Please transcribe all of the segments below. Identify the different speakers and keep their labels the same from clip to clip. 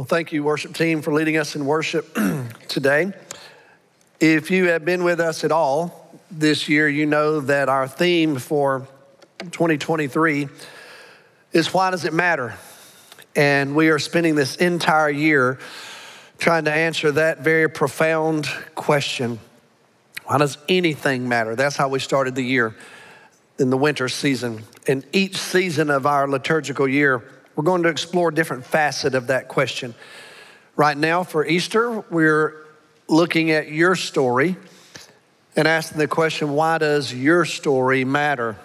Speaker 1: Well, thank you, worship team, for leading us in worship today. If you have been with us at all this year, you know that our theme for 2023 is Why Does It Matter? And we are spending this entire year trying to answer that very profound question Why does anything matter? That's how we started the year in the winter season. In each season of our liturgical year, we're going to explore a different facet of that question. Right now, for Easter, we're looking at your story and asking the question why does your story matter?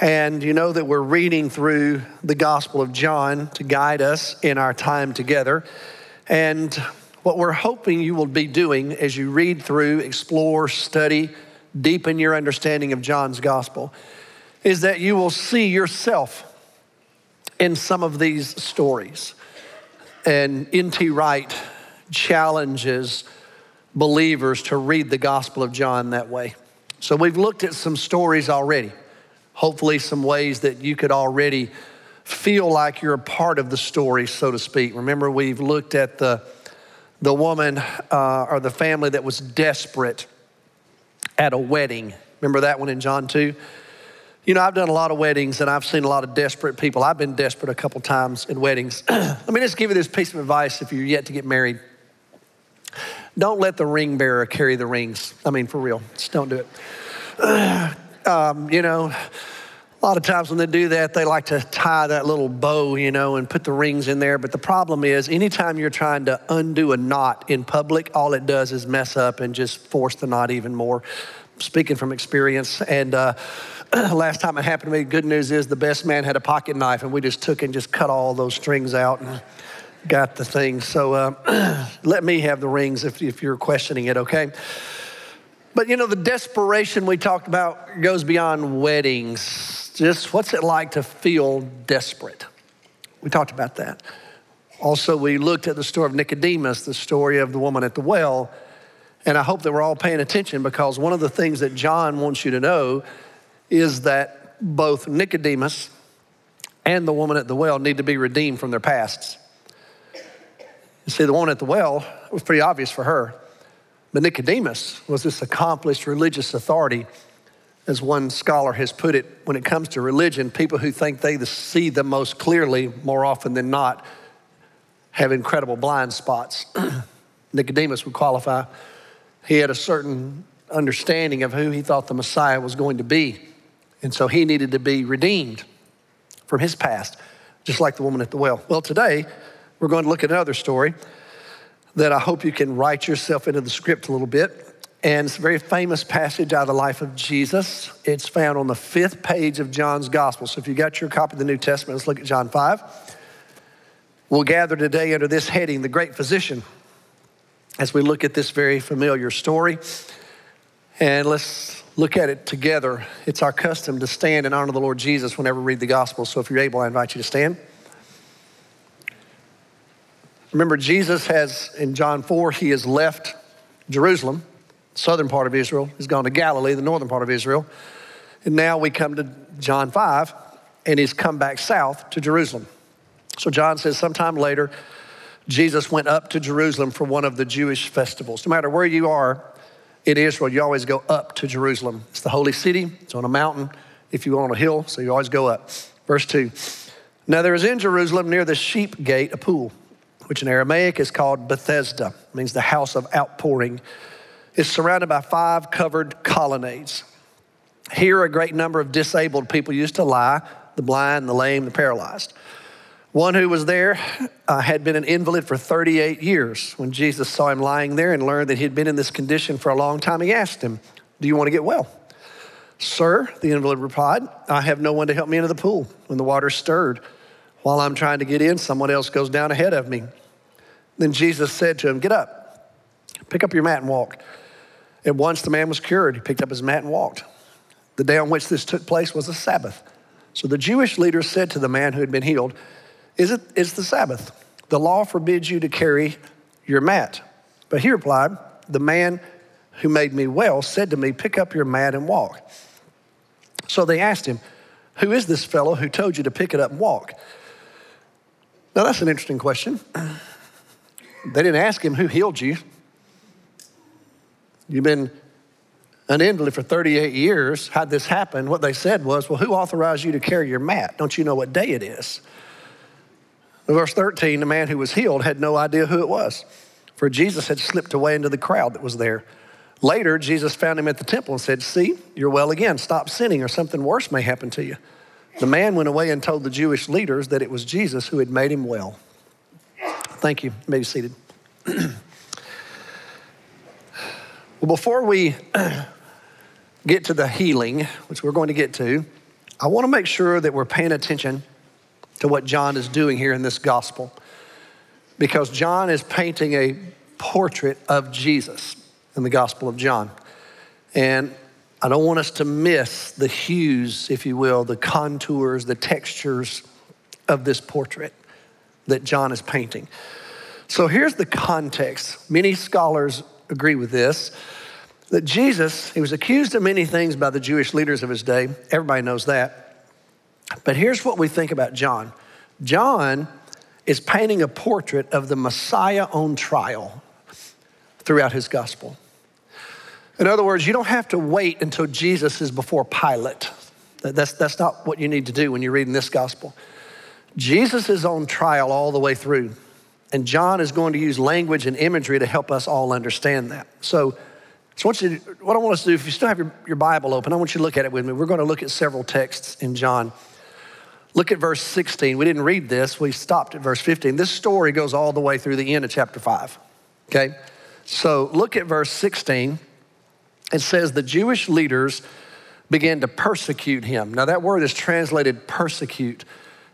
Speaker 1: And you know that we're reading through the Gospel of John to guide us in our time together. And what we're hoping you will be doing as you read through, explore, study, deepen your understanding of John's Gospel is that you will see yourself in some of these stories. And N.T. Wright challenges believers to read the Gospel of John that way. So we've looked at some stories already, hopefully, some ways that you could already feel like you're a part of the story, so to speak. Remember, we've looked at the, the woman uh, or the family that was desperate at a wedding. Remember that one in John 2? You know, I've done a lot of weddings and I've seen a lot of desperate people. I've been desperate a couple times in weddings. Let me just give you this piece of advice if you're yet to get married. Don't let the ring bearer carry the rings. I mean, for real, just don't do it. Um, you know, a lot of times when they do that, they like to tie that little bow, you know, and put the rings in there. But the problem is, anytime you're trying to undo a knot in public, all it does is mess up and just force the knot even more. Speaking from experience, and uh, last time it happened to me, good news is the best man had a pocket knife, and we just took and just cut all those strings out and got the thing. So uh, let me have the rings if, if you're questioning it, okay? But you know, the desperation we talked about goes beyond weddings. Just what's it like to feel desperate? We talked about that. Also, we looked at the story of Nicodemus, the story of the woman at the well. And I hope that we're all paying attention because one of the things that John wants you to know is that both Nicodemus and the woman at the well need to be redeemed from their pasts. You see, the woman at the well was pretty obvious for her. But Nicodemus was this accomplished religious authority. As one scholar has put it, when it comes to religion, people who think they see the most clearly, more often than not, have incredible blind spots. Nicodemus would qualify. He had a certain understanding of who he thought the Messiah was going to be. And so he needed to be redeemed from his past, just like the woman at the well. Well, today we're going to look at another story that I hope you can write yourself into the script a little bit. And it's a very famous passage out of the life of Jesus. It's found on the fifth page of John's gospel. So if you got your copy of the New Testament, let's look at John 5. We'll gather today under this heading, The Great Physician, as we look at this very familiar story. And let's look at it together. It's our custom to stand and honor of the Lord Jesus whenever we read the gospel. So if you're able, I invite you to stand. Remember, Jesus has, in John 4, he has left Jerusalem, southern part of Israel. He's gone to Galilee, the northern part of Israel. And now we come to John 5, and he's come back south to Jerusalem. So John says, sometime later, Jesus went up to Jerusalem for one of the Jewish festivals. No matter where you are in Israel, you always go up to Jerusalem. It's the holy city, it's on a mountain. If you go on a hill, so you always go up. Verse 2 Now there is in Jerusalem near the sheep gate a pool, which in Aramaic is called Bethesda, means the house of outpouring. It's surrounded by five covered colonnades. Here, a great number of disabled people used to lie the blind, the lame, the paralyzed. One who was there uh, had been an invalid for 38 years. When Jesus saw him lying there and learned that he had been in this condition for a long time, he asked him, Do you want to get well? Sir, the invalid replied, I have no one to help me into the pool when the water stirred. While I'm trying to get in, someone else goes down ahead of me. Then Jesus said to him, Get up, pick up your mat and walk. And once the man was cured, he picked up his mat and walked. The day on which this took place was a Sabbath. So the Jewish leaders said to the man who had been healed, is it is the Sabbath. The law forbids you to carry your mat. But he replied, The man who made me well said to me, Pick up your mat and walk. So they asked him, Who is this fellow who told you to pick it up and walk? Now that's an interesting question. They didn't ask him who healed you. You've been an invalid for 38 years. How'd this happen? What they said was, Well, who authorized you to carry your mat? Don't you know what day it is? In verse 13, the man who was healed had no idea who it was, for Jesus had slipped away into the crowd that was there. Later, Jesus found him at the temple and said, See, you're well again. Stop sinning, or something worse may happen to you. The man went away and told the Jewish leaders that it was Jesus who had made him well. Thank you. you may be seated. well, before we get to the healing, which we're going to get to, I want to make sure that we're paying attention to what John is doing here in this gospel. Because John is painting a portrait of Jesus in the Gospel of John. And I don't want us to miss the hues, if you will, the contours, the textures of this portrait that John is painting. So here's the context. Many scholars agree with this that Jesus, he was accused of many things by the Jewish leaders of his day. Everybody knows that. But here's what we think about John John is painting a portrait of the Messiah on trial throughout his gospel. In other words, you don't have to wait until Jesus is before Pilate. That's, that's not what you need to do when you're reading this gospel. Jesus is on trial all the way through, and John is going to use language and imagery to help us all understand that. So, so what, you, what I want us to do, if you still have your, your Bible open, I want you to look at it with me. We're going to look at several texts in John. Look at verse 16. We didn't read this, we stopped at verse 15. This story goes all the way through the end of chapter 5. Okay? So look at verse 16 it says the Jewish leaders began to persecute him. Now, that word is translated persecute.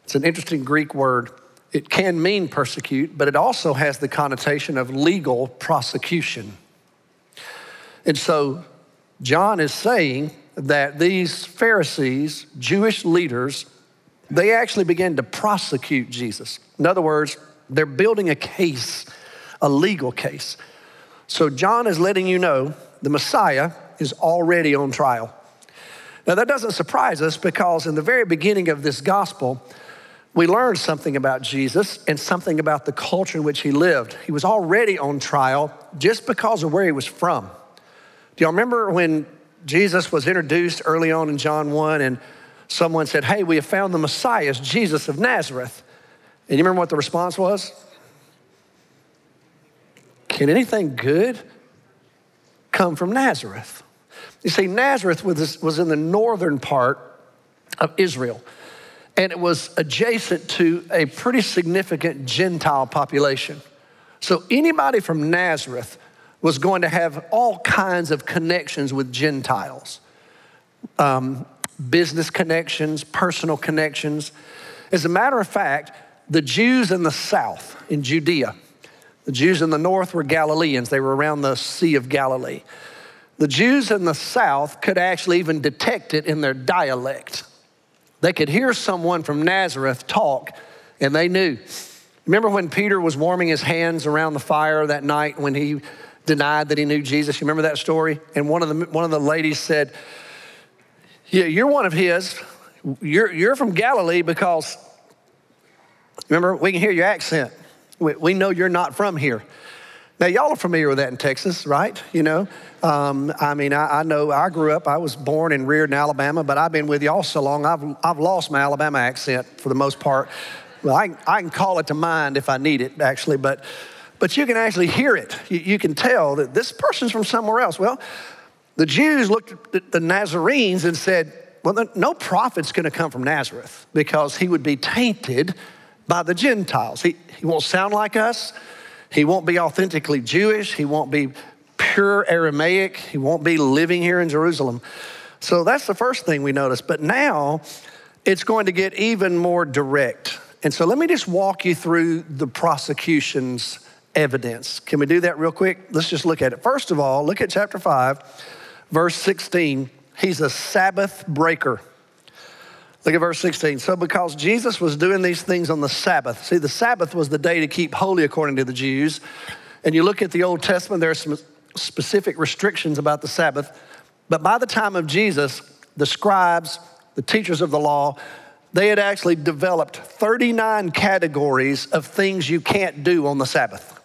Speaker 1: It's an interesting Greek word. It can mean persecute, but it also has the connotation of legal prosecution. And so, John is saying that these Pharisees, Jewish leaders, they actually began to prosecute Jesus. In other words, they're building a case, a legal case. So, John is letting you know the Messiah is already on trial. Now, that doesn't surprise us because in the very beginning of this gospel, we learned something about Jesus and something about the culture in which he lived. He was already on trial just because of where he was from. Do y'all remember when Jesus was introduced early on in John 1 and someone said, Hey, we have found the Messiah, Jesus of Nazareth? And you remember what the response was? Can anything good come from Nazareth. You see, Nazareth was, was in the northern part of Israel, and it was adjacent to a pretty significant Gentile population. So anybody from Nazareth was going to have all kinds of connections with Gentiles um, business connections, personal connections. As a matter of fact, the Jews in the south, in Judea, the Jews in the north were Galileans, they were around the Sea of Galilee. The Jews in the south could actually even detect it in their dialect. They could hear someone from Nazareth talk, and they knew. Remember when Peter was warming his hands around the fire that night when he denied that he knew Jesus? You remember that story? And one of the, one of the ladies said, Yeah, you're one of his. You're, you're from Galilee because, remember, we can hear your accent. We, we know you're not from here. Now, y'all are familiar with that in Texas, right? You know, um, I mean, I, I, know I grew up, I was born and reared in Alabama, but I've been with y'all so long, I've, I've lost my Alabama accent for the most part. Well, I, I can call it to mind if I need it, actually, but, but you can actually hear it. You, you can tell that this person's from somewhere else. Well, the Jews looked at the Nazarenes and said, well, no prophet's going to come from Nazareth because he would be tainted by the Gentiles. He, he won't sound like us. He won't be authentically Jewish. He won't be pure Aramaic. He won't be living here in Jerusalem. So that's the first thing we notice. But now it's going to get even more direct. And so let me just walk you through the prosecution's evidence. Can we do that real quick? Let's just look at it. First of all, look at chapter 5, verse 16. He's a Sabbath breaker. Look at verse 16. So, because Jesus was doing these things on the Sabbath, see, the Sabbath was the day to keep holy according to the Jews. And you look at the Old Testament, there are some specific restrictions about the Sabbath. But by the time of Jesus, the scribes, the teachers of the law, they had actually developed 39 categories of things you can't do on the Sabbath.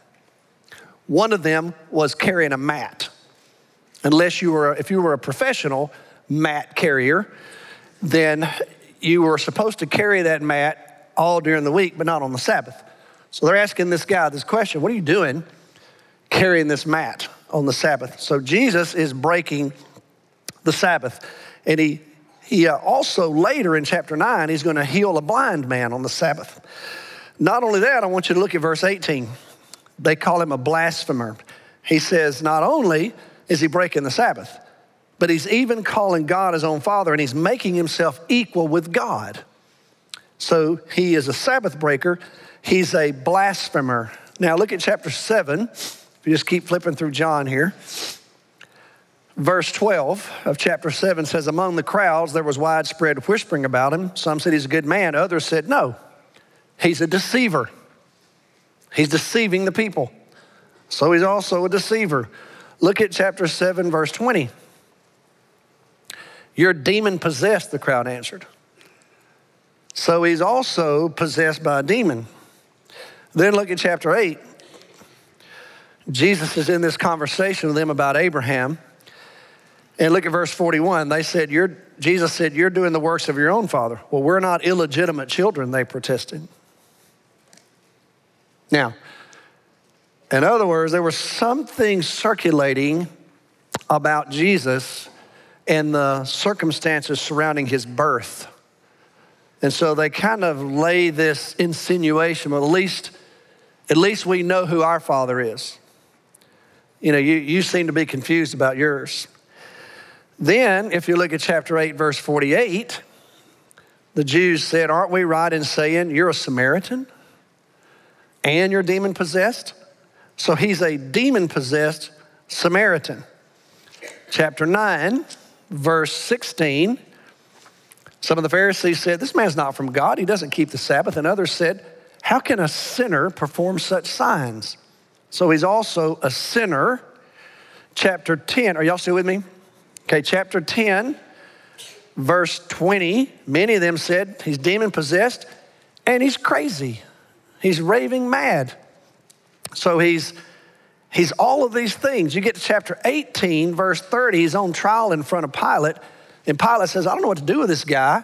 Speaker 1: One of them was carrying a mat. Unless you were, if you were a professional mat carrier, then you were supposed to carry that mat all during the week, but not on the Sabbath. So they're asking this guy this question What are you doing carrying this mat on the Sabbath? So Jesus is breaking the Sabbath. And he, he uh, also later in chapter 9, he's going to heal a blind man on the Sabbath. Not only that, I want you to look at verse 18. They call him a blasphemer. He says, Not only is he breaking the Sabbath, but he's even calling God his own father and he's making himself equal with God. So he is a Sabbath breaker, he's a blasphemer. Now look at chapter 7. If you just keep flipping through John here. Verse 12 of chapter 7 says, Among the crowds there was widespread whispering about him. Some said he's a good man, others said, No, he's a deceiver. He's deceiving the people. So he's also a deceiver. Look at chapter 7, verse 20. You're demon possessed, the crowd answered. So he's also possessed by a demon. Then look at chapter 8. Jesus is in this conversation with them about Abraham. And look at verse 41. They said, you're, Jesus said, You're doing the works of your own father. Well, we're not illegitimate children, they protested. Now, in other words, there was something circulating about Jesus and the circumstances surrounding his birth. And so they kind of lay this insinuation, well, at least, at least we know who our father is. You know, you, you seem to be confused about yours. Then, if you look at chapter 8, verse 48, the Jews said, Aren't we right in saying you're a Samaritan and you're demon possessed? So he's a demon possessed Samaritan. Chapter 9, verse 16, some of the Pharisees said, This man's not from God. He doesn't keep the Sabbath. And others said, How can a sinner perform such signs? So he's also a sinner. Chapter 10, are y'all still with me? Okay, chapter 10, verse 20, many of them said he's demon possessed and he's crazy. He's raving mad. So he's he's all of these things. You get to chapter 18, verse 30, he's on trial in front of Pilate, and Pilate says, I don't know what to do with this guy.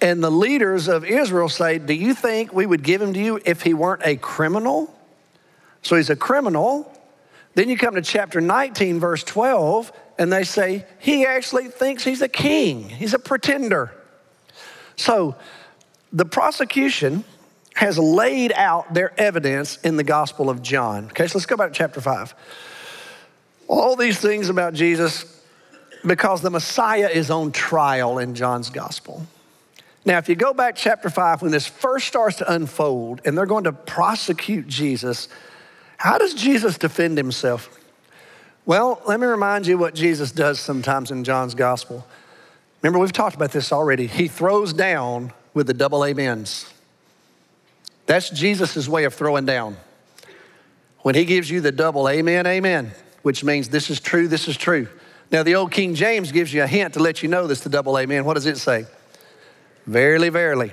Speaker 1: And the leaders of Israel say, Do you think we would give him to you if he weren't a criminal? So he's a criminal. Then you come to chapter 19, verse 12, and they say he actually thinks he's a king, he's a pretender. So the prosecution has laid out their evidence in the Gospel of John. Okay, so let's go back to chapter 5. All these things about Jesus because the Messiah is on trial in John's Gospel. Now, if you go back chapter 5, when this first starts to unfold and they're going to prosecute Jesus, how does Jesus defend himself? Well, let me remind you what Jesus does sometimes in John's Gospel. Remember, we've talked about this already. He throws down with the double amens. That's Jesus' way of throwing down. When he gives you the double amen, amen, which means this is true, this is true. Now, the old King James gives you a hint to let you know this, the double amen. What does it say? Verily, verily.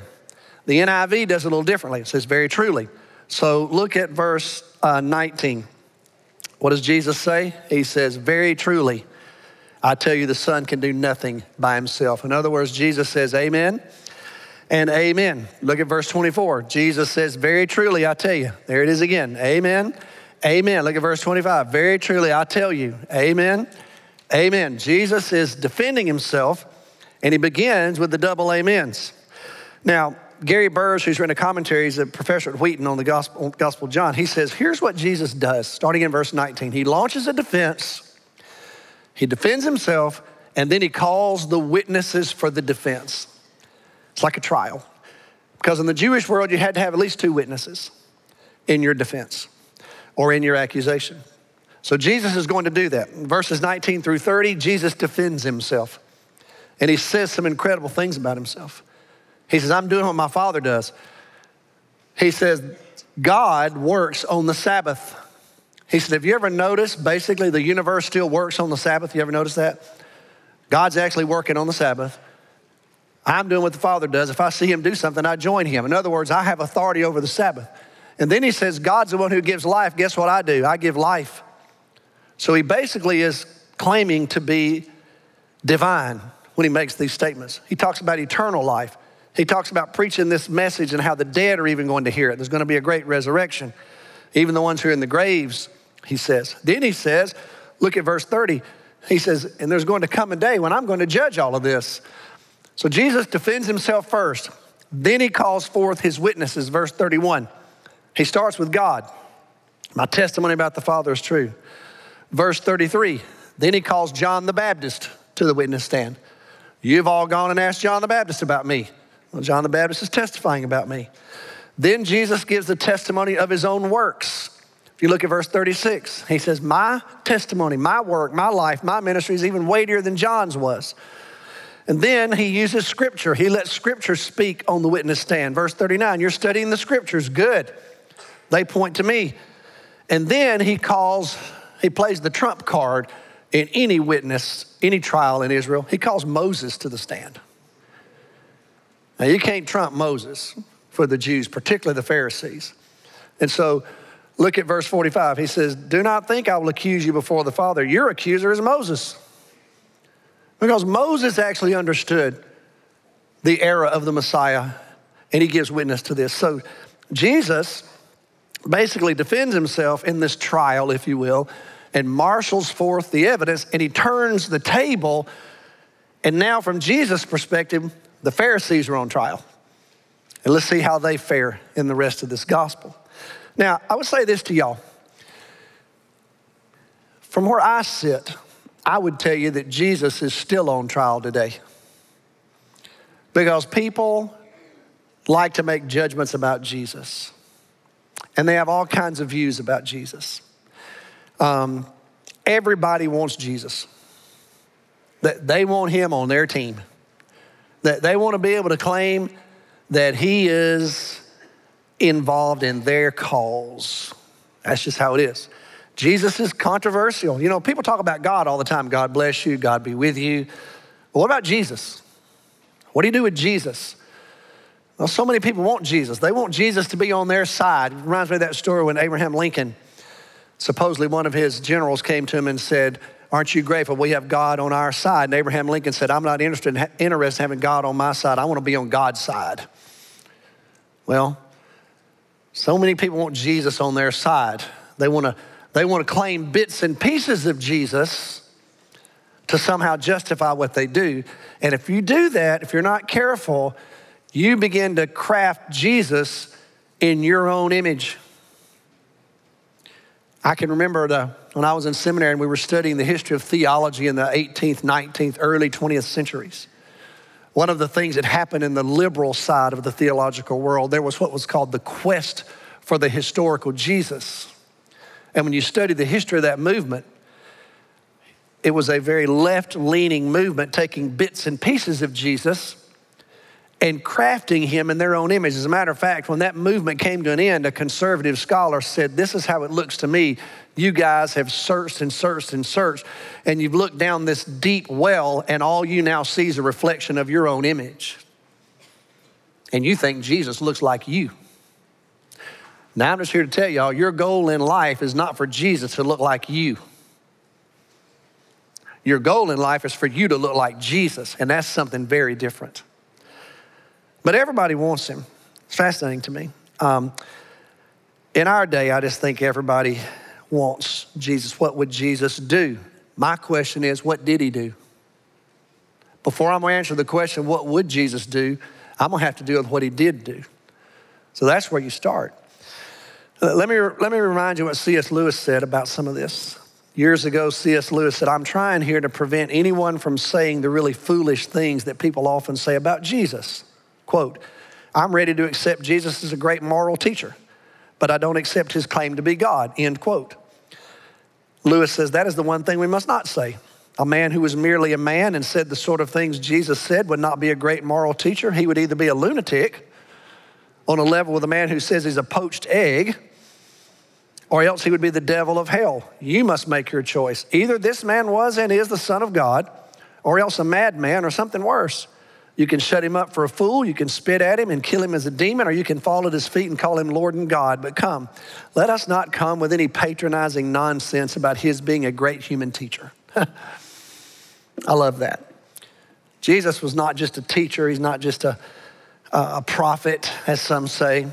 Speaker 1: The NIV does it a little differently. It says very truly. So look at verse uh, 19. What does Jesus say? He says, Very truly, I tell you, the Son can do nothing by himself. In other words, Jesus says, Amen and amen. Look at verse 24. Jesus says, Very truly, I tell you. There it is again. Amen. Amen. Look at verse 25. Very truly, I tell you. Amen. Amen. Jesus is defending himself, and he begins with the double amens. Now, Gary Burge, who's written a commentary, he's a professor at Wheaton on the Gospel, Gospel of John, he says, Here's what Jesus does, starting in verse 19. He launches a defense, he defends himself, and then he calls the witnesses for the defense. It's like a trial. Because in the Jewish world, you had to have at least two witnesses in your defense or in your accusation. So Jesus is going to do that. In verses 19 through 30, Jesus defends himself. And he says some incredible things about himself. He says, I'm doing what my father does. He says, God works on the Sabbath. He said, Have you ever noticed basically the universe still works on the Sabbath? You ever notice that? God's actually working on the Sabbath. I'm doing what the Father does. If I see him do something, I join him. In other words, I have authority over the Sabbath. And then he says, God's the one who gives life. Guess what I do? I give life. So he basically is claiming to be divine when he makes these statements. He talks about eternal life. He talks about preaching this message and how the dead are even going to hear it. There's going to be a great resurrection. Even the ones who are in the graves, he says. Then he says, look at verse 30. He says, and there's going to come a day when I'm going to judge all of this. So Jesus defends himself first. Then he calls forth his witnesses, verse 31. He starts with God. My testimony about the Father is true. Verse 33. Then he calls John the Baptist to the witness stand. You've all gone and asked John the Baptist about me. Well, John the Baptist is testifying about me. Then Jesus gives the testimony of his own works. If you look at verse 36, he says, My testimony, my work, my life, my ministry is even weightier than John's was. And then he uses scripture. He lets scripture speak on the witness stand. Verse 39, you're studying the scriptures. Good. They point to me. And then he calls, he plays the trump card in any witness, any trial in Israel. He calls Moses to the stand. Now, you can't trump Moses for the Jews, particularly the Pharisees. And so, look at verse 45. He says, Do not think I will accuse you before the Father. Your accuser is Moses. Because Moses actually understood the era of the Messiah, and he gives witness to this. So, Jesus basically defends himself in this trial, if you will, and marshals forth the evidence, and he turns the table. And now, from Jesus' perspective, the Pharisees are on trial. And let's see how they fare in the rest of this gospel. Now, I would say this to y'all. From where I sit, I would tell you that Jesus is still on trial today. Because people like to make judgments about Jesus, and they have all kinds of views about Jesus. Um, everybody wants Jesus, that they want him on their team. That they want to be able to claim that he is involved in their cause. That's just how it is. Jesus is controversial. You know, people talk about God all the time God bless you, God be with you. But what about Jesus? What do you do with Jesus? Well, so many people want Jesus. They want Jesus to be on their side. It reminds me of that story when Abraham Lincoln, supposedly one of his generals came to him and said, Aren't you grateful we have God on our side? And Abraham Lincoln said, I'm not interested in, interested in having God on my side. I want to be on God's side. Well, so many people want Jesus on their side. They want to, they want to claim bits and pieces of Jesus to somehow justify what they do. And if you do that, if you're not careful, you begin to craft Jesus in your own image. I can remember the, when I was in seminary and we were studying the history of theology in the 18th, 19th, early 20th centuries. One of the things that happened in the liberal side of the theological world, there was what was called the quest for the historical Jesus. And when you study the history of that movement, it was a very left leaning movement taking bits and pieces of Jesus and crafting him in their own image. As a matter of fact, when that movement came to an end, a conservative scholar said, This is how it looks to me. You guys have searched and searched and searched, and you've looked down this deep well, and all you now see is a reflection of your own image. And you think Jesus looks like you. Now, I'm just here to tell y'all your goal in life is not for Jesus to look like you. Your goal in life is for you to look like Jesus, and that's something very different. But everybody wants him. It's fascinating to me. Um, in our day, I just think everybody wants Jesus. What would Jesus do? My question is, what did he do? Before I'm going to answer the question, what would Jesus do? I'm going to have to deal with what he did do. So that's where you start. Let me, let me remind you what C.S. Lewis said about some of this. Years ago, C.S. Lewis said, I'm trying here to prevent anyone from saying the really foolish things that people often say about Jesus. Quote, I'm ready to accept Jesus as a great moral teacher, but I don't accept his claim to be God. End quote. Lewis says that is the one thing we must not say. A man who was merely a man and said the sort of things Jesus said would not be a great moral teacher. He would either be a lunatic on a level with a man who says he's a poached egg, or else he would be the devil of hell. You must make your choice. Either this man was and is the Son of God, or else a madman or something worse. You can shut him up for a fool, you can spit at him and kill him as a demon, or you can fall at his feet and call him Lord and God. But come, let us not come with any patronizing nonsense about his being a great human teacher. I love that. Jesus was not just a teacher, he's not just a, a prophet, as some say.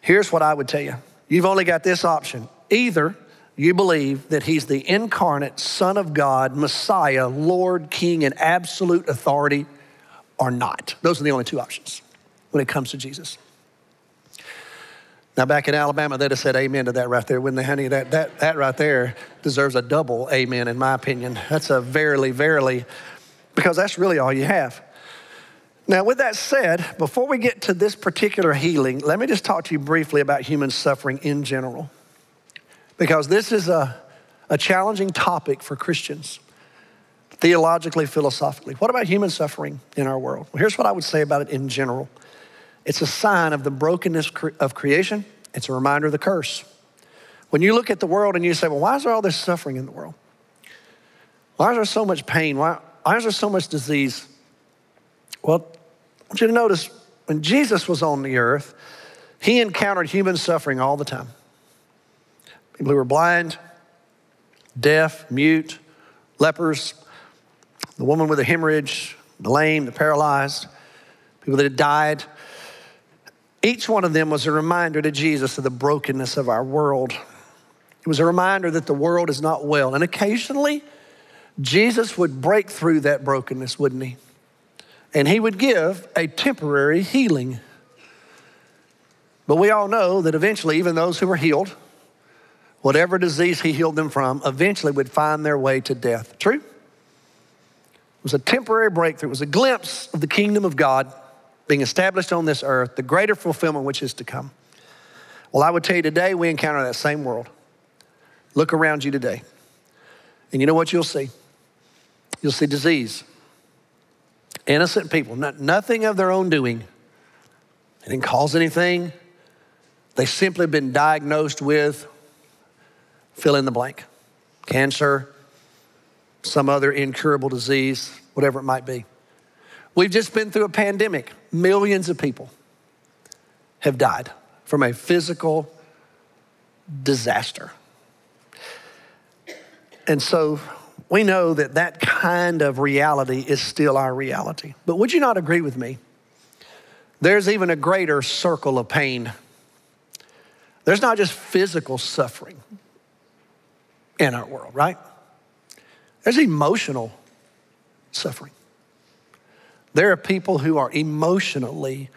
Speaker 1: Here's what I would tell you you've only got this option either you believe that he's the incarnate Son of God, Messiah, Lord, King, and absolute authority or not. Those are the only two options when it comes to Jesus. Now, back in Alabama, they'd have said amen to that right there, wouldn't they, honey? That, that, that right there deserves a double amen, in my opinion. That's a verily, verily, because that's really all you have. Now, with that said, before we get to this particular healing, let me just talk to you briefly about human suffering in general, because this is a, a challenging topic for Christians theologically, philosophically. What about human suffering in our world? Well, here's what I would say about it in general it's a sign of the brokenness of creation, it's a reminder of the curse. When you look at the world and you say, well, why is there all this suffering in the world? Why is there so much pain? Why, why is there so much disease? Well, want you to notice when Jesus was on the earth, he encountered human suffering all the time. People who were blind, deaf, mute, lepers, the woman with a hemorrhage, the lame, the paralyzed, people that had died. Each one of them was a reminder to Jesus of the brokenness of our world. It was a reminder that the world is not well. And occasionally, Jesus would break through that brokenness, wouldn't he? And he would give a temporary healing. But we all know that eventually, even those who were healed, whatever disease he healed them from, eventually would find their way to death. True? It was a temporary breakthrough. It was a glimpse of the kingdom of God being established on this earth, the greater fulfillment which is to come. Well, I would tell you today, we encounter that same world. Look around you today. And you know what you'll see? You'll see disease. Innocent people, not, nothing of their own doing. They didn't cause anything. They simply been diagnosed with fill in the blank cancer, some other incurable disease, whatever it might be. We've just been through a pandemic. Millions of people have died from a physical disaster. And so we know that that kind of reality is still our reality. But would you not agree with me? There's even a greater circle of pain. There's not just physical suffering in our world, right? There's emotional suffering. There are people who are emotionally,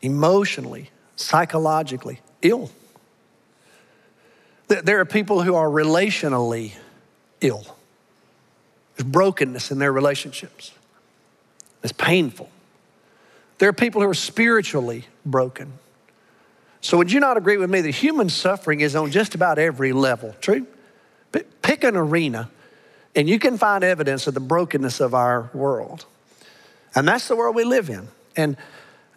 Speaker 1: emotionally, psychologically ill. There are people who are relationally ill. There's brokenness in their relationships. It's painful. There are people who are spiritually broken. So, would you not agree with me that human suffering is on just about every level? True? Pick an arena and you can find evidence of the brokenness of our world. And that's the world we live in. And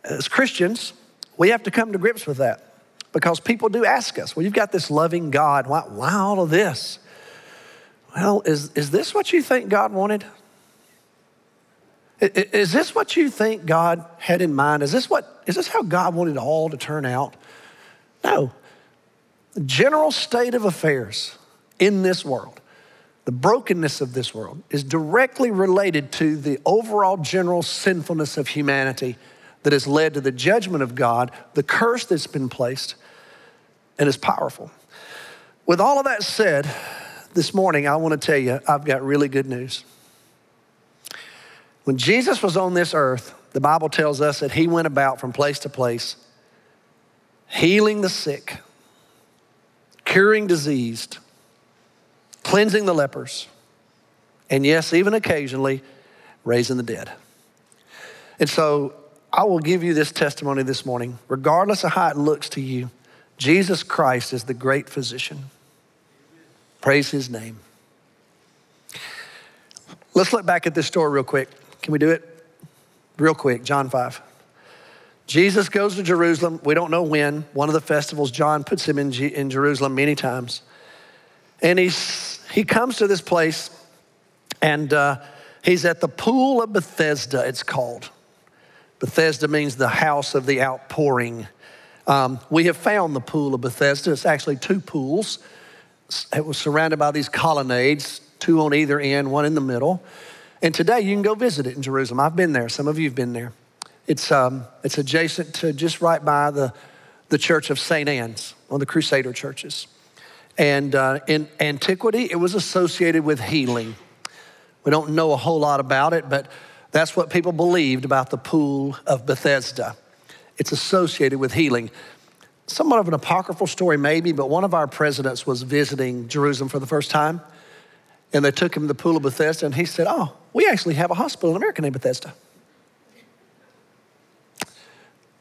Speaker 1: as Christians, we have to come to grips with that because people do ask us, well, you've got this loving God. Why, why all of this? Well, is, is this what you think God wanted? Is this what you think God had in mind? Is this, what, is this how God wanted it all to turn out? No. The general state of affairs in this world the brokenness of this world is directly related to the overall general sinfulness of humanity that has led to the judgment of God, the curse that's been placed, and is powerful. With all of that said, this morning I want to tell you I've got really good news. When Jesus was on this earth, the Bible tells us that he went about from place to place, healing the sick, curing diseased cleansing the lepers, and yes, even occasionally raising the dead. And so I will give you this testimony this morning, regardless of how it looks to you. Jesus Christ is the great physician. Praise his name. Let's look back at this story real quick. Can we do it? Real quick, John 5. Jesus goes to Jerusalem. We don't know when. One of the festivals, John puts him in, G- in Jerusalem many times. And he's he comes to this place and uh, He's at the pool of Bethesda, it's called. Bethesda means the house of the outpouring. Um, we have found the pool of Bethesda. It's actually two pools. It was surrounded by these colonnades, two on either end, one in the middle. And today you can go visit it in Jerusalem. I've been there. Some of you have been there. It's, um, it's adjacent to just right by the, the church of St. Anne's, one of the Crusader churches. And uh, in antiquity, it was associated with healing. We don't know a whole lot about it, but that's what people believed about the pool of Bethesda. It's associated with healing. Somewhat of an apocryphal story, maybe, but one of our presidents was visiting Jerusalem for the first time, and they took him to the pool of Bethesda, and he said, Oh, we actually have a hospital in America named Bethesda.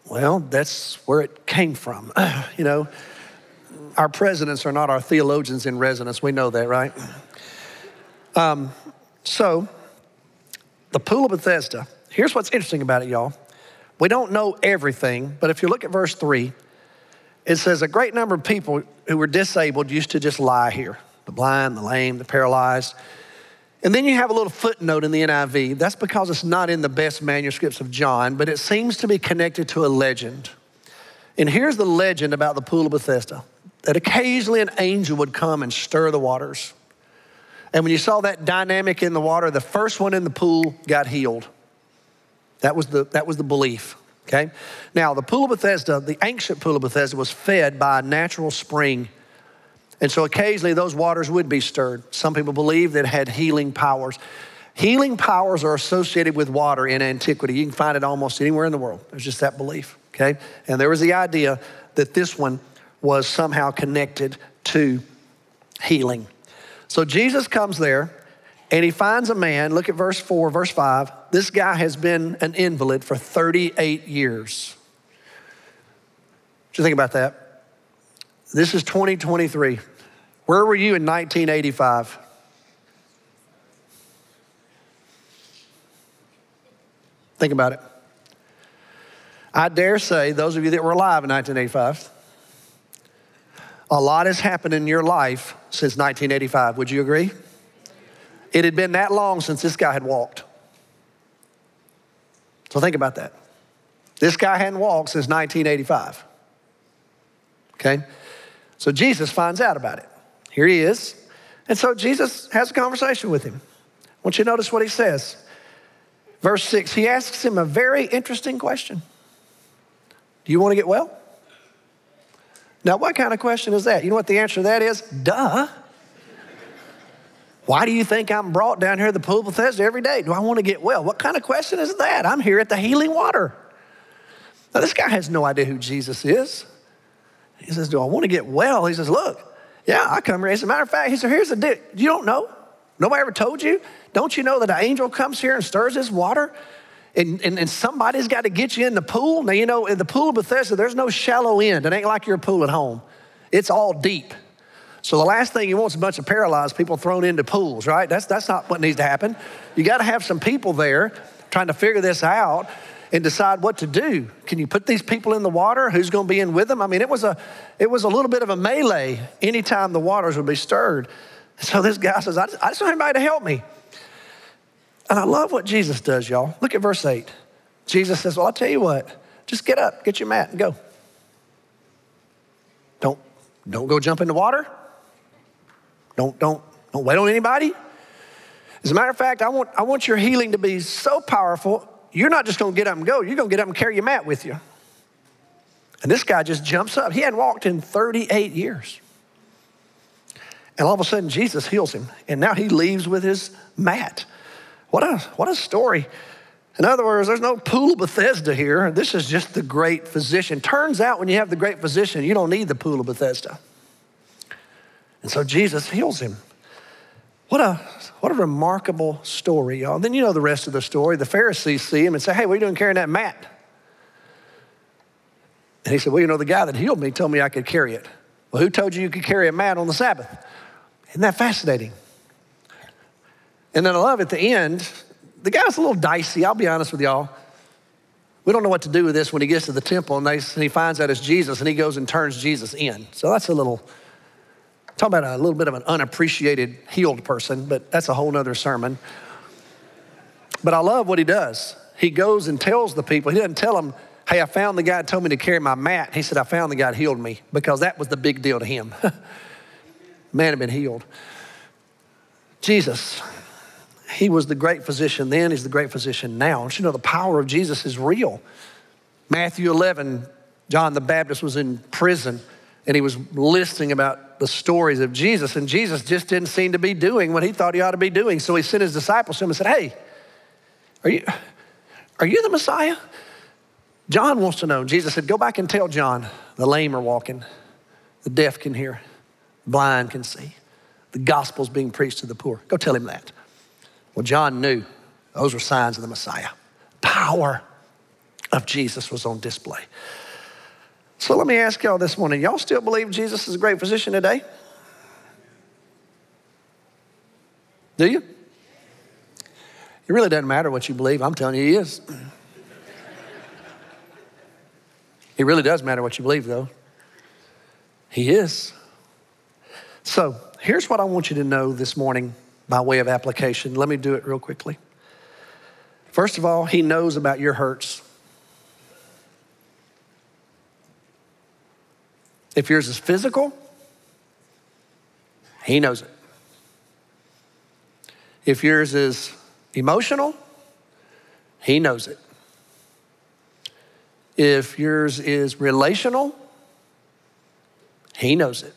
Speaker 1: Well, that's where it came from. you know, our presidents are not our theologians in residence. We know that, right? Um, so, the Pool of Bethesda, here's what's interesting about it, y'all. We don't know everything, but if you look at verse 3, it says a great number of people who were disabled used to just lie here the blind, the lame, the paralyzed. And then you have a little footnote in the NIV. That's because it's not in the best manuscripts of John, but it seems to be connected to a legend. And here's the legend about the Pool of Bethesda that occasionally an angel would come and stir the waters. And when you saw that dynamic in the water, the first one in the pool got healed. That was the, that was the belief, okay? Now, the pool of Bethesda, the ancient pool of Bethesda, was fed by a natural spring. And so occasionally those waters would be stirred. Some people believe that it had healing powers. Healing powers are associated with water in antiquity. You can find it almost anywhere in the world. There's just that belief, okay? And there was the idea that this one was somehow connected to healing. So Jesus comes there and he finds a man. Look at verse 4, verse 5. This guy has been an invalid for 38 years. What you think about that? This is 2023. Where were you in 1985? Think about it. I dare say, those of you that were alive in 1985, a lot has happened in your life since 1985. Would you agree? It had been that long since this guy had walked. So think about that. This guy hadn't walked since 1985. Okay? So Jesus finds out about it. Here he is. And so Jesus has a conversation with him. I want you to notice what he says. Verse 6, he asks him a very interesting question Do you want to get well? Now, what kind of question is that? You know what the answer to that is? Duh. Why do you think I'm brought down here to the pool of Bethesda every day? Do I want to get well? What kind of question is that? I'm here at the healing water. Now, this guy has no idea who Jesus is. He says, Do I want to get well? He says, Look, yeah, I come here. As a matter of fact, he said, Here's the deal. You don't know? Nobody ever told you? Don't you know that an angel comes here and stirs this water? and, and, and somebody's got to get you in the pool. Now, you know, in the pool of Bethesda, there's no shallow end. It ain't like your pool at home, it's all deep. So the last thing you want is a bunch of paralyzed people thrown into pools, right? That's, that's not what needs to happen. You got to have some people there trying to figure this out and decide what to do. Can you put these people in the water? Who's going to be in with them? I mean, it was a, it was a little bit of a melee anytime the waters would be stirred. So this guy says, I just, I just want anybody to help me. And I love what Jesus does, y'all. Look at verse 8. Jesus says, Well, I'll tell you what, just get up, get your mat, and go. Don't, don't go jump in the water. Don't, don't, don't wait on anybody. As a matter of fact, I want, I want your healing to be so powerful, you're not just gonna get up and go, you're gonna get up and carry your mat with you. And this guy just jumps up. He hadn't walked in 38 years. And all of a sudden, Jesus heals him. And now he leaves with his mat. What a, what a story. In other words, there's no pool of Bethesda here. This is just the great physician. Turns out when you have the great physician, you don't need the pool of Bethesda. And so Jesus heals him. What a, what a remarkable story, y'all. Then you know the rest of the story. The Pharisees see him and say, Hey, what are you doing carrying that mat? And he said, Well, you know, the guy that healed me told me I could carry it. Well, who told you you could carry a mat on the Sabbath? Isn't that fascinating? And then I love at the end, the guy's a little dicey, I'll be honest with y'all. We don't know what to do with this when he gets to the temple and, they, and he finds out it's Jesus and he goes and turns Jesus in. So that's a little, talk about a little bit of an unappreciated healed person, but that's a whole nother sermon. But I love what he does. He goes and tells the people, he doesn't tell them, hey, I found the guy that told me to carry my mat. He said, I found the guy that healed me because that was the big deal to him. Man had been healed. Jesus, he was the great physician then, he's the great physician now. You know the power of Jesus is real? Matthew 11, John the Baptist was in prison and he was listening about the stories of Jesus, and Jesus just didn't seem to be doing what he thought he ought to be doing. So he sent his disciples to him and said, Hey, are you, are you the Messiah? John wants to know. Jesus said, Go back and tell John the lame are walking, the deaf can hear, the blind can see, the gospel's being preached to the poor. Go tell him that. Well, John knew those were signs of the Messiah. Power of Jesus was on display. So let me ask y'all this morning y'all still believe Jesus is a great physician today? Do you? It really doesn't matter what you believe. I'm telling you, he is. it really does matter what you believe, though. He is. So here's what I want you to know this morning by way of application. Let me do it real quickly. First of all, he knows about your hurts. If yours is physical, he knows it. If yours is emotional, he knows it. If yours is relational, he knows it.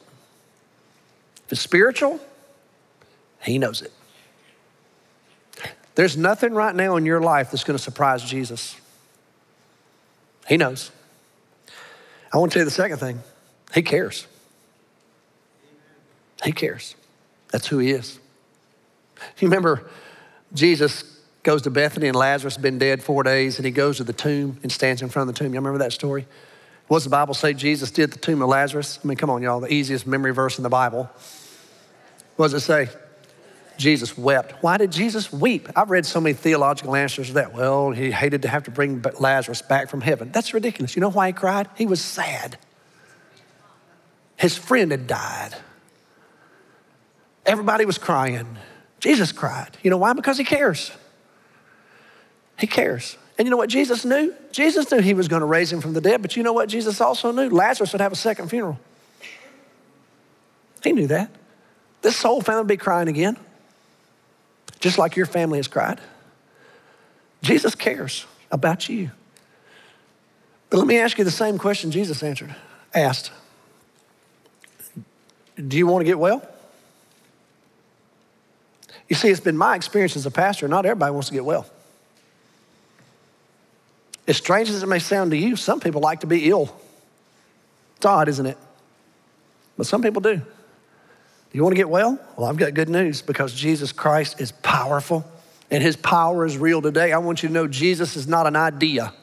Speaker 1: If it's spiritual, he knows it. There's nothing right now in your life that's going to surprise Jesus. He knows. I want to tell you the second thing he cares. He cares. That's who he is. You remember Jesus goes to Bethany and Lazarus has been dead four days and he goes to the tomb and stands in front of the tomb. You remember that story? What does the Bible say Jesus did at the tomb of Lazarus? I mean, come on, y'all, the easiest memory verse in the Bible. What does it say? Jesus wept. Why did Jesus weep? I've read so many theological answers to that. Well, he hated to have to bring Lazarus back from heaven. That's ridiculous. You know why he cried? He was sad. His friend had died. Everybody was crying. Jesus cried. You know why? Because he cares. He cares. And you know what Jesus knew? Jesus knew he was going to raise him from the dead, but you know what Jesus also knew? Lazarus would have a second funeral. He knew that. This whole family would be crying again, just like your family has cried. Jesus cares about you. But let me ask you the same question Jesus answered, asked. Do you want to get well? You see, it's been my experience as a pastor, not everybody wants to get well. As strange as it may sound to you, some people like to be ill. It's odd, isn't it? But some people do. Do you want to get well? Well, I've got good news because Jesus Christ is powerful and his power is real today. I want you to know Jesus is not an idea.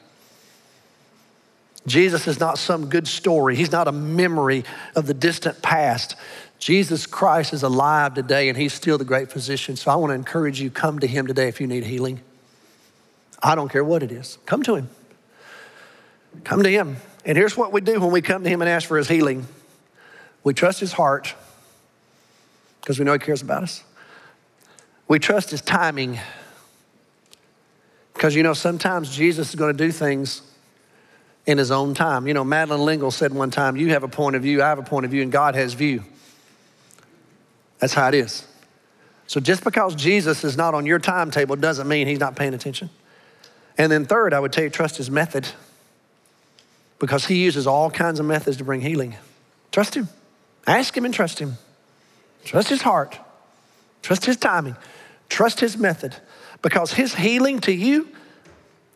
Speaker 1: Jesus is not some good story. He's not a memory of the distant past. Jesus Christ is alive today and he's still the great physician. So I want to encourage you come to him today if you need healing. I don't care what it is. Come to him. Come to him. And here's what we do when we come to him and ask for his healing. We trust his heart because we know he cares about us. We trust his timing because you know sometimes Jesus is going to do things in his own time. You know, Madeleine L'Engle said one time, You have a point of view, I have a point of view, and God has view. That's how it is. So just because Jesus is not on your timetable doesn't mean he's not paying attention. And then, third, I would tell you, trust his method because he uses all kinds of methods to bring healing. Trust him. Ask him and trust him. Trust his heart. Trust his timing. Trust his method because his healing to you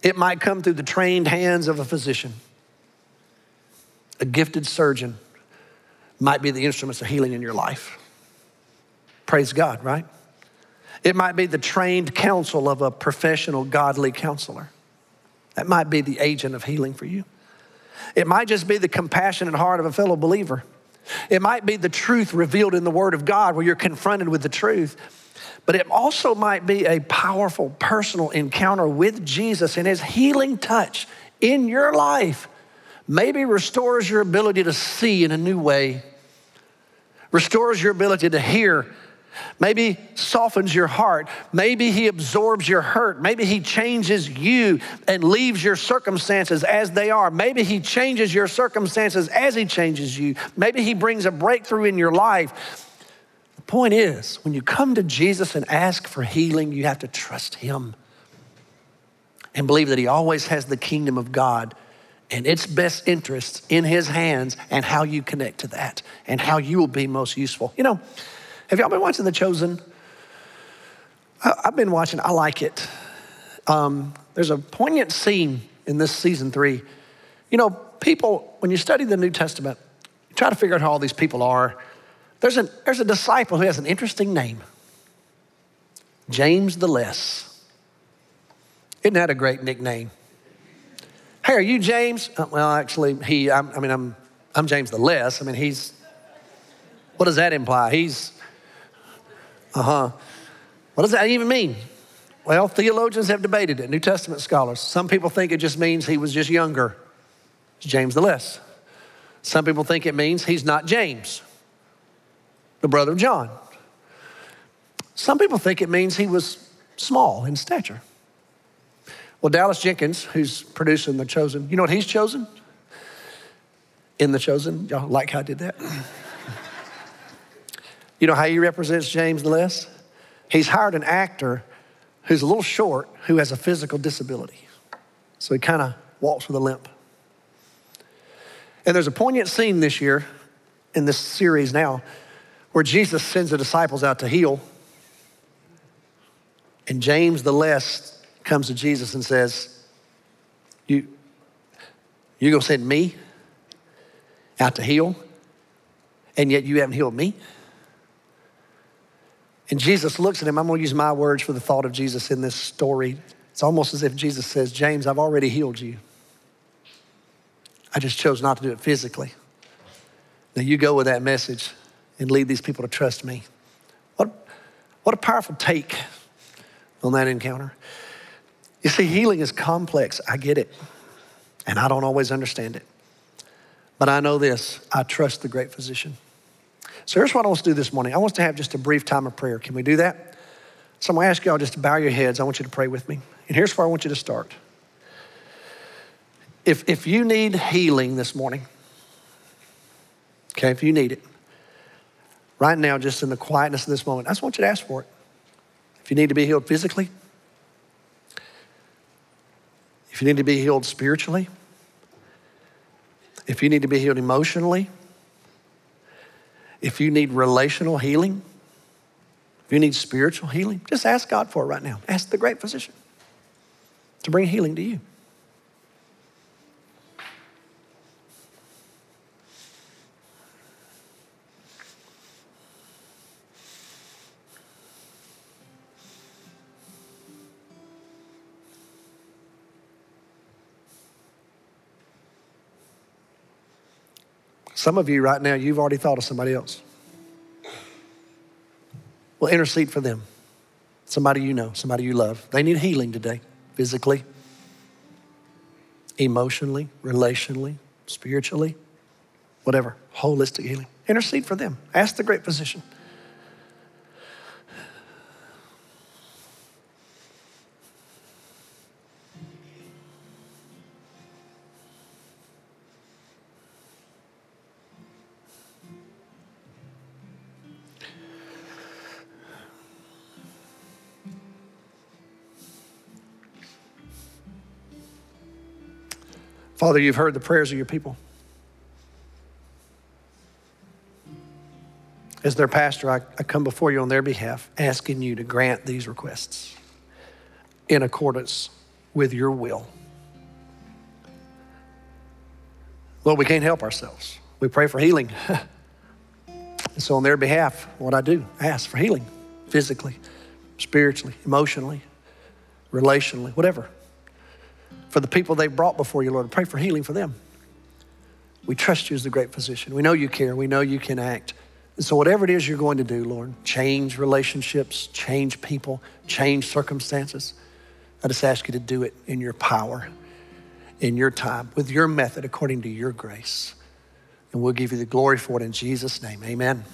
Speaker 1: it might come through the trained hands of a physician. A gifted surgeon might be the instruments of healing in your life. Praise God, right? It might be the trained counsel of a professional, godly counselor. That might be the agent of healing for you. It might just be the compassionate heart of a fellow believer. It might be the truth revealed in the Word of God where you're confronted with the truth but it also might be a powerful personal encounter with Jesus and his healing touch in your life. Maybe restores your ability to see in a new way, restores your ability to hear Maybe softens your heart. Maybe he absorbs your hurt. Maybe he changes you and leaves your circumstances as they are. Maybe he changes your circumstances as he changes you. Maybe he brings a breakthrough in your life. Point is, when you come to Jesus and ask for healing, you have to trust him and believe that he always has the kingdom of God and its best interests in his hands and how you connect to that and how you will be most useful. You know, have y'all been watching The Chosen? I've been watching, I like it. Um, there's a poignant scene in this season three. You know, people, when you study the New Testament, you try to figure out how all these people are. There's, a there's a disciple who has an interesting name James the Less. Isn't that a great nickname? Hey, are you James? Uh, well, actually, he, I'm, I mean, I'm, I'm James the Less. I mean, he's, what does that imply? He's, uh huh. What does that even mean? Well, theologians have debated it, New Testament scholars. Some people think it just means he was just younger. James the Less. Some people think it means he's not James, the brother of John. Some people think it means he was small in stature. Well, Dallas Jenkins, who's producing The Chosen, you know what he's chosen? In The Chosen. Y'all like how I did that? You know how he represents James the Less? He's hired an actor who's a little short who has a physical disability. So he kind of walks with a limp. And there's a poignant scene this year in this series now where Jesus sends the disciples out to heal. And James the Less comes to Jesus and says, You, you gonna send me out to heal? And yet you haven't healed me? And Jesus looks at him. I'm going to use my words for the thought of Jesus in this story. It's almost as if Jesus says, James, I've already healed you. I just chose not to do it physically. Now you go with that message and lead these people to trust me. What, what a powerful take on that encounter. You see, healing is complex. I get it. And I don't always understand it. But I know this I trust the great physician. So here's what I want to do this morning. I want to have just a brief time of prayer. Can we do that? So I'm going to ask y'all just to bow your heads. I want you to pray with me. And here's where I want you to start. If, if you need healing this morning, okay, if you need it, right now, just in the quietness of this moment, I just want you to ask for it. If you need to be healed physically, if you need to be healed spiritually, if you need to be healed emotionally, if you need relational healing, if you need spiritual healing, just ask God for it right now. Ask the great physician to bring healing to you. Some of you right now, you've already thought of somebody else. Well, intercede for them. Somebody you know, somebody you love. They need healing today, physically, emotionally, relationally, spiritually, whatever, holistic healing. Intercede for them. Ask the great physician. Father, you've heard the prayers of your people. As their pastor, I, I, come before you on their behalf, asking you to grant these requests in accordance with your will. Lord, we can't help ourselves. We pray for healing. and so, on their behalf, what I do, I ask for healing physically, spiritually, emotionally, relationally, whatever for the people they've brought before you, Lord. Pray for healing for them. We trust you as the great physician. We know you care. We know you can act. And so, whatever it is you're going to do, Lord, change relationships, change people, change circumstances. I just ask you to do it in your power, in your time, with your method, according to your grace. And we'll give you the glory for it in Jesus' name. Amen.